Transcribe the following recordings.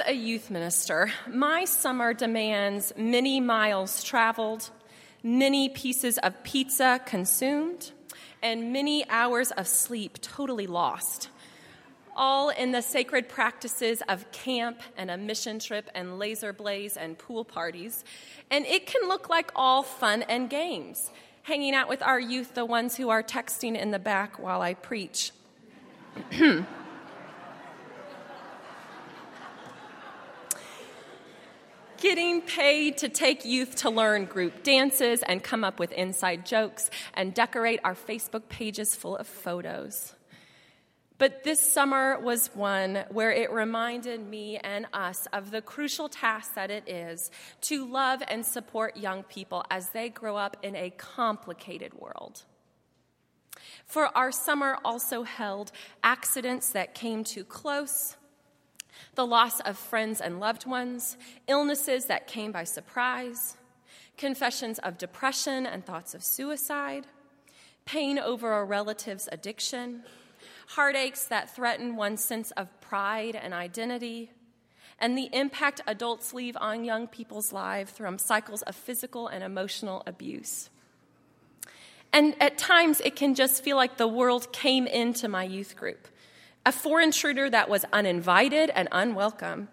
As a youth minister, my summer demands many miles traveled, many pieces of pizza consumed, and many hours of sleep totally lost. All in the sacred practices of camp and a mission trip and laser blaze and pool parties. And it can look like all fun and games, hanging out with our youth, the ones who are texting in the back while I preach. getting paid to take youth to learn group dances and come up with inside jokes and decorate our Facebook pages full of photos. But this summer was one where it reminded me and us of the crucial task that it is to love and support young people as they grow up in a complicated world. For our summer also held accidents that came too close the loss of friends and loved ones, illnesses that came by surprise, confessions of depression and thoughts of suicide, pain over a relative's addiction, heartaches that threaten one's sense of pride and identity, and the impact adults leave on young people's lives through cycles of physical and emotional abuse. And at times, it can just feel like the world came into my youth group a foreign intruder that was uninvited and unwelcome.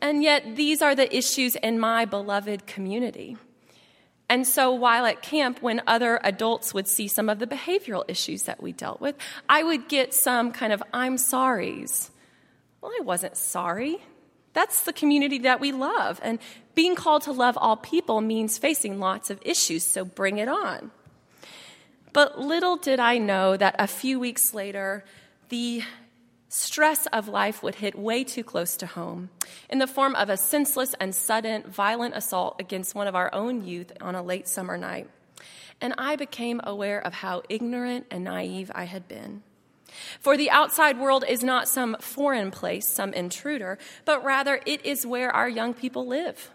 And yet, these are the issues in my beloved community. And so, while at camp, when other adults would see some of the behavioral issues that we dealt with, I would get some kind of I'm sorries. Well, I wasn't sorry. That's the community that we love. And being called to love all people means facing lots of issues, so bring it on. But little did I know that a few weeks later, the stress of life would hit way too close to home in the form of a senseless and sudden violent assault against one of our own youth on a late summer night. And I became aware of how ignorant and naive I had been. For the outside world is not some foreign place, some intruder, but rather it is where our young people live.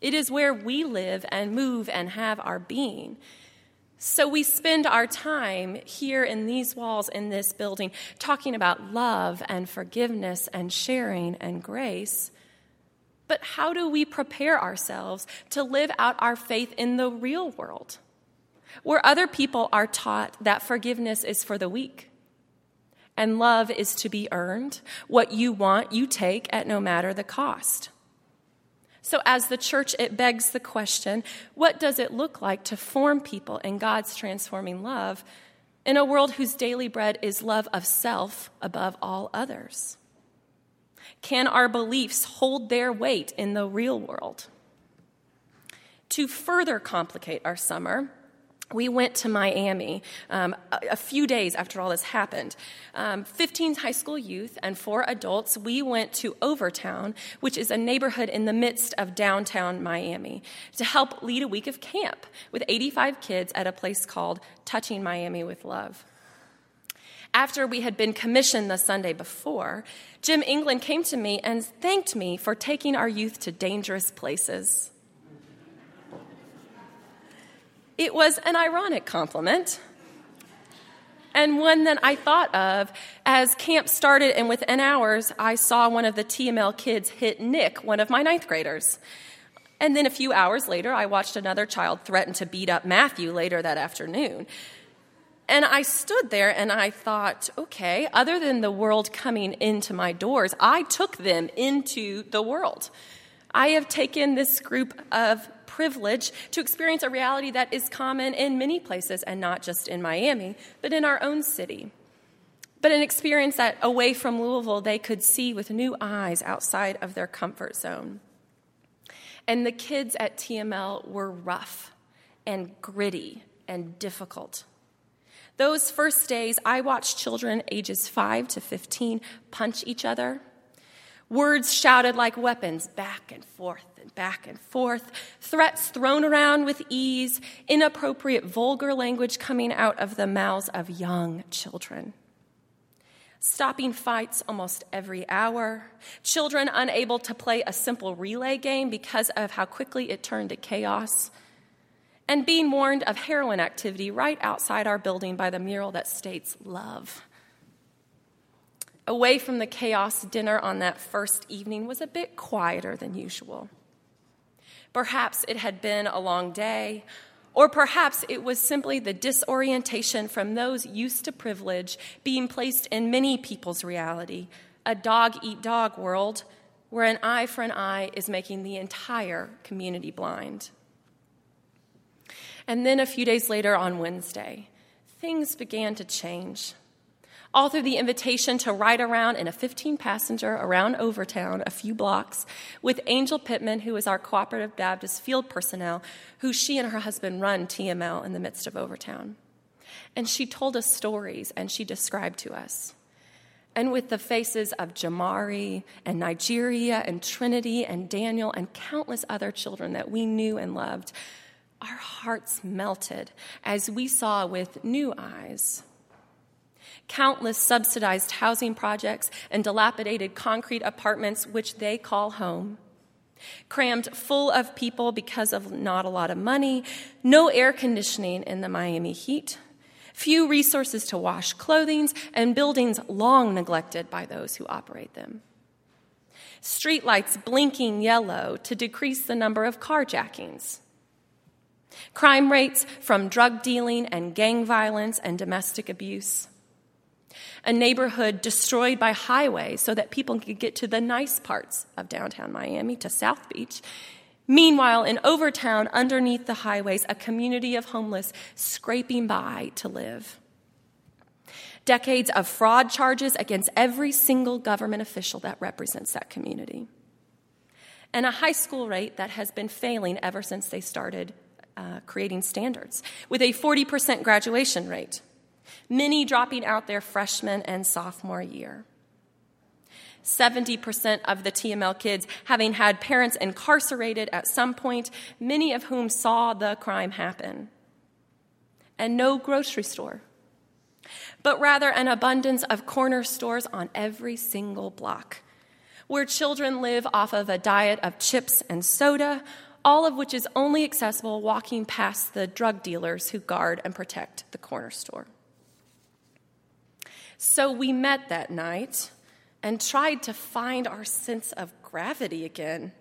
It is where we live and move and have our being. So we spend our time here in these walls in this building talking about love and forgiveness and sharing and grace. But how do we prepare ourselves to live out our faith in the real world, where other people are taught that forgiveness is for the weak and love is to be earned? What you want, you take at no matter the cost. So, as the church, it begs the question what does it look like to form people in God's transforming love in a world whose daily bread is love of self above all others? Can our beliefs hold their weight in the real world? To further complicate our summer, we went to Miami um, a, few days after all this happened. Um, 15 high school youth and four adults, we went to Overtown, which is a neighborhood in the midst of downtown Miami, to help lead a week of camp with 85 kids at a place called Touching Miami with Love. After we had been commissioned the Sunday before, Jim England came to me and thanked me for taking our youth to dangerous places. It was an ironic compliment and one that I thought of as camp started, and within hours, I saw one of the TML kids hit Nick, one of my ninth graders. And then a few hours later, I watched another child threaten to beat up Matthew later that afternoon. And I stood there and I thought, okay, other than the world coming into my doors, I took them into the world. I have taken this group of privilege to experience a reality that is common in many places and not just in Miami, but in our own city. But an experience that away from Louisville they could see with new eyes outside of their comfort zone. And the kids at TML were rough and gritty and difficult. Those first days, I watched children ages 5 to 15 punch each other. Words shouted like weapons back and forth and back and forth, threats thrown around with ease, inappropriate, vulgar language coming out of the mouths of young children. Stopping fights almost every hour, children unable to play a simple relay game because of how quickly it turned to chaos, and being warned of heroin activity right outside our building by the mural that states love. Away from the chaos, dinner on that first evening was a bit quieter than usual. Perhaps it had been a long day, or perhaps it was simply the disorientation from those used to privilege being placed in many people's reality, a dog eat dog world where an eye for an eye is making the entire community blind. And then a few days later on Wednesday, things began to change all through the invitation to ride around in a 15 passenger around Overtown, a few blocks, with Angel Pittman, who is our Cooperative Baptist field personnel, who she and her husband run TML in the midst of Overtown. And she told us stories and she described to us. And with the faces of Jamari and Nigeria and Trinity and Daniel and countless other children that we knew and loved, our hearts melted as we saw with new eyes countless subsidized housing projects and dilapidated concrete apartments, which they call home. Crammed full of people because of not a lot of money, no air conditioning in the Miami heat, few resources to wash clothing, and buildings long neglected by those who operate them. Streetlights blinking yellow to decrease the number of carjackings. Crime rates from drug dealing and gang violence and domestic abuse a neighborhood destroyed by highways so that people could get to the nice parts of downtown Miami, to South Beach. Meanwhile, in Overtown, underneath the highways, a community of homeless scraping by to live. Decades of fraud charges against every single government official that represents that community. And a high school rate that has been failing ever since they started uh, creating standards, with a 40% graduation rate many dropping out their freshman and sophomore year. 70% of the TML kids having had parents incarcerated at some point, many of whom saw the crime happen. And no grocery store, but rather an abundance of corner stores on every single block, where children live off of a diet of chips and soda, all of which is only accessible walking past the drug dealers who guard and protect the corner store. So we met that night and tried to find our sense of gravity again,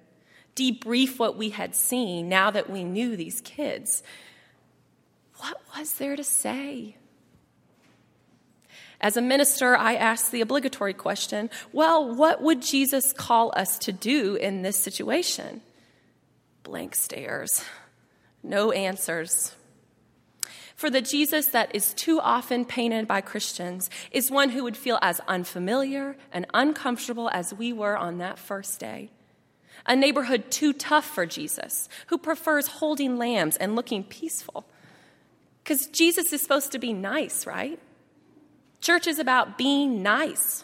debrief what we had seen now that we knew these kids. What was there to say? As a minister, I asked the obligatory question well, what would Jesus call us to do in this situation? Blank stares, no answers. For the Jesus that is too often painted by Christians is one who would feel as unfamiliar and uncomfortable as we were on that first day. A neighborhood too tough for Jesus, who prefers holding lambs and looking peaceful. Because Jesus is supposed to be nice, right? Church is about being nice.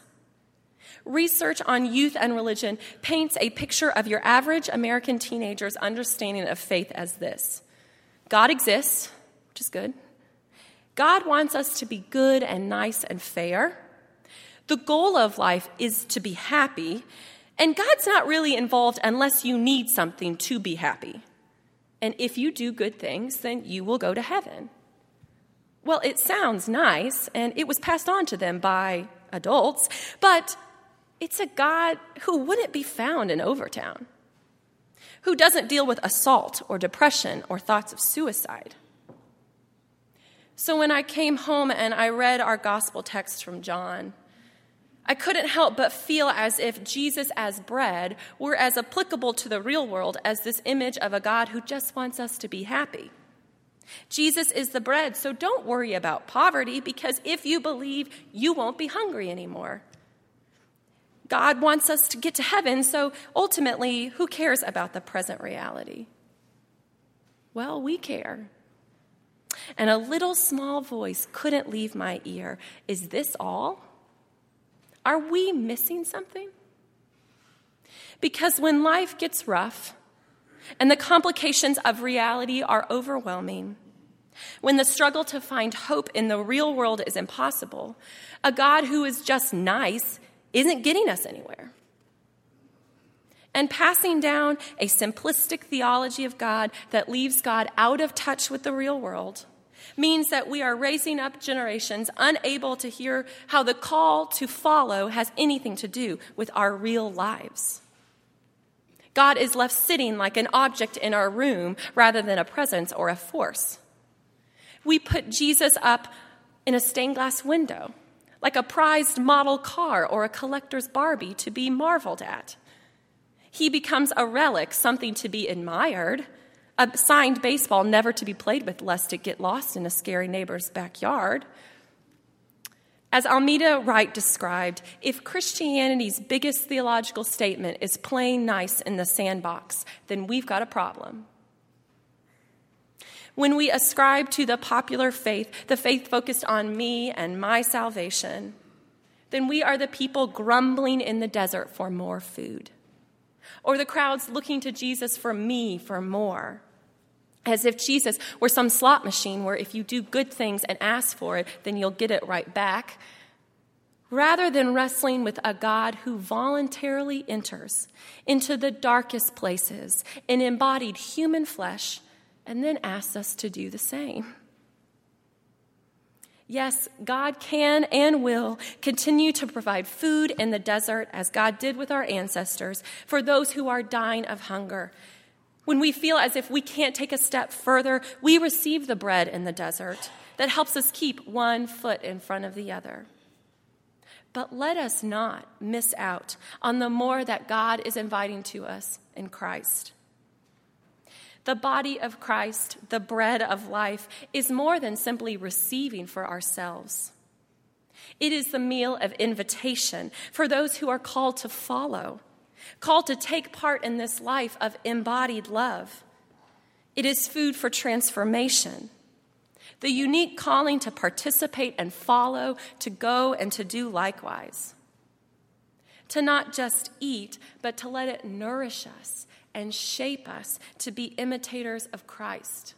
Research on youth and religion paints a picture of your average American teenager's understanding of faith as this God exists, which is good. God wants us to be good and nice and fair. The goal of life is to be happy, and God's not really involved unless you need something to be happy. And if you do good things, then you will go to heaven. Well, it sounds nice, and it was passed on to them by adults, but it's a God who wouldn't be found in Overtown, who doesn't deal with assault or depression or thoughts of suicide. So when I came home and I read our gospel text from John, I couldn't help but feel as if Jesus as bread were as applicable to the real world as this image of a God who just wants us to be happy. Jesus is the bread, so don't worry about poverty because if you believe, you won't be hungry anymore. God wants us to get to heaven, so ultimately, who cares about the present reality? Well, we care. And a little small voice couldn't leave my ear Is this all? Are we missing something? Because when life gets rough and the complications of reality are overwhelming, when the struggle to find hope in the real world is impossible, a God who is just nice isn't getting us anywhere. And passing down a simplistic theology of God that leaves God out of touch with the real world means that we are raising up generations unable to hear how the call to follow has anything to do with our real lives. God is left sitting like an object in our room rather than a presence or a force. We put Jesus up in a stained glass window, like a prized model car or a collector's Barbie to be marveled at. He becomes a relic, something to be admired, a signed baseball never to be played with lest it get lost in a scary neighbor's backyard. As Almeda Wright described, if Christianity's biggest theological statement is playing nice in the sandbox, then we've got a problem. When we ascribe to the popular faith, the faith focused on me and my salvation, then we are the people grumbling in the desert for more food. Or the crowds looking to Jesus for me for more. As if Jesus were some slot machine where if you do good things and ask for it, then you'll get it right back. Rather than wrestling with a God who voluntarily enters into the darkest places in embodied human flesh and then asks us to do the same. Yes, God can and will continue to provide food in the desert as God did with our ancestors for those who are dying of hunger. When we feel as if we can't take a step further, we receive the bread in the desert that helps us keep one foot in front of the other. But let us not miss out on the more that God is inviting to us in Christ. The body of Christ, the bread of life, is more than simply receiving for ourselves. It is the meal of invitation for those who are called to follow, called to take part in this life of embodied love. It is food for transformation, the unique calling to participate and follow, to go and to do likewise. To not just eat, but to let it nourish us and shape us to be imitators of Christ.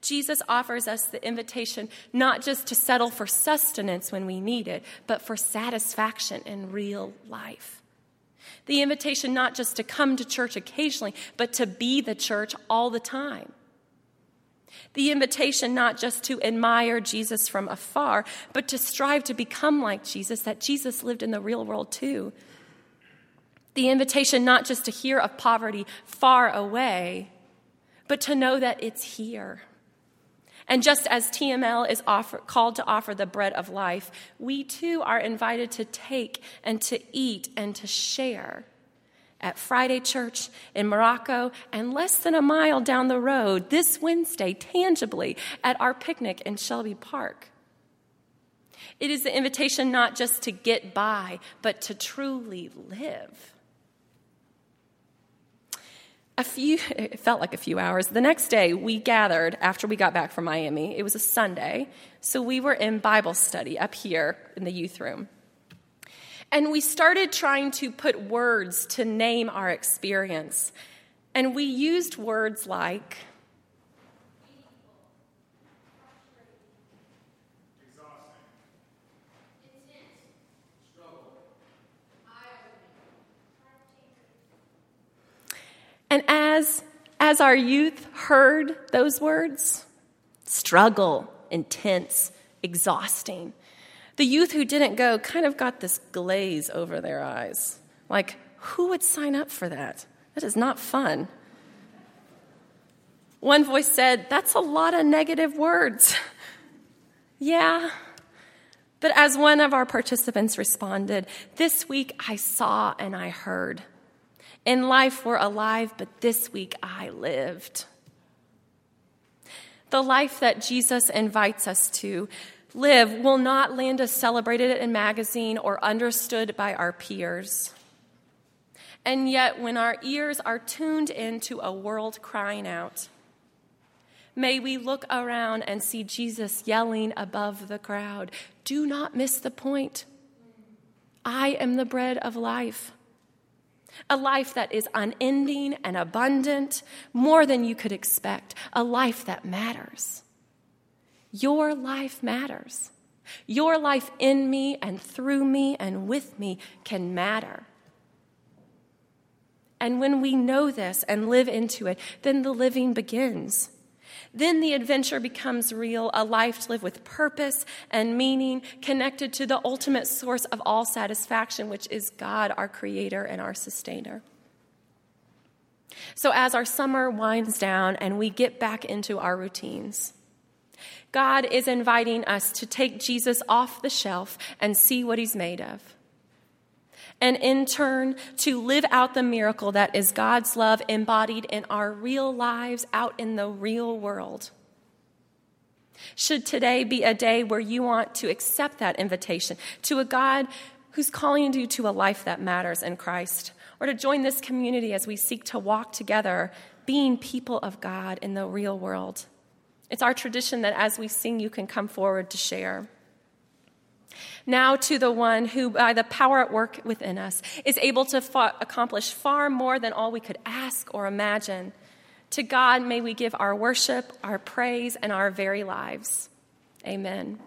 Jesus offers us the invitation not just to settle for sustenance when we need it, but for satisfaction in real life. The invitation not just to come to church occasionally, but to be the church all the time. The invitation not just to admire Jesus from afar, but to strive to become like Jesus, that Jesus lived in the real world too, the invitation not just to hear of poverty far away, but to know that it's here. And just as TML is offer, called to offer the bread of life, we too are invited to take and to eat and to share at Friday Church in Morocco and less than a mile down the road this Wednesday, tangibly, at our picnic in Shelby Park. It is the invitation not just to get by, but to truly live a few, it felt like a few hours. The next day, we gathered after we got back from Miami. It was a Sunday. So we were in Bible study up here in the youth room. And we started trying to put words to name our experience. And we used words like And as, as our youth heard those words, struggle, intense, exhausting, the youth who didn't go kind of got this glaze over their eyes. Like, who would sign up for that? That is not fun. One voice said, That's a lot of negative words. yeah. But as one of our participants responded, This week I saw and I heard. In life, we're alive, but this week I lived. The life that Jesus invites us to live will not land us celebrated in magazine or understood by our peers. And yet, when our ears are tuned into a world crying out, may we look around and see Jesus yelling above the crowd Do not miss the point. I am the bread of life a life that is unending and abundant, more than you could expect, a life that matters. Your life matters. Your life in me and through me and with me can matter. And when we know this and live into it, then the living begins. Then the adventure becomes real, a life to live with purpose and meaning, connected to the ultimate source of all satisfaction, which is God, our creator and our sustainer. So, as our summer winds down and we get back into our routines, God is inviting us to take Jesus off the shelf and see what he's made of. And in turn, to live out the miracle that is God's love embodied in our real lives out in the real world. Should today be a day where you want to accept that invitation to a God who's calling you to a life that matters in Christ, or to join this community as we seek to walk together, being people of God in the real world? It's our tradition that as we sing, you can come forward to share. Now, to the one who, by the power at work within us, is able to fa- accomplish far more than all we could ask or imagine. To God, may we give our worship, our praise, and our very lives. Amen.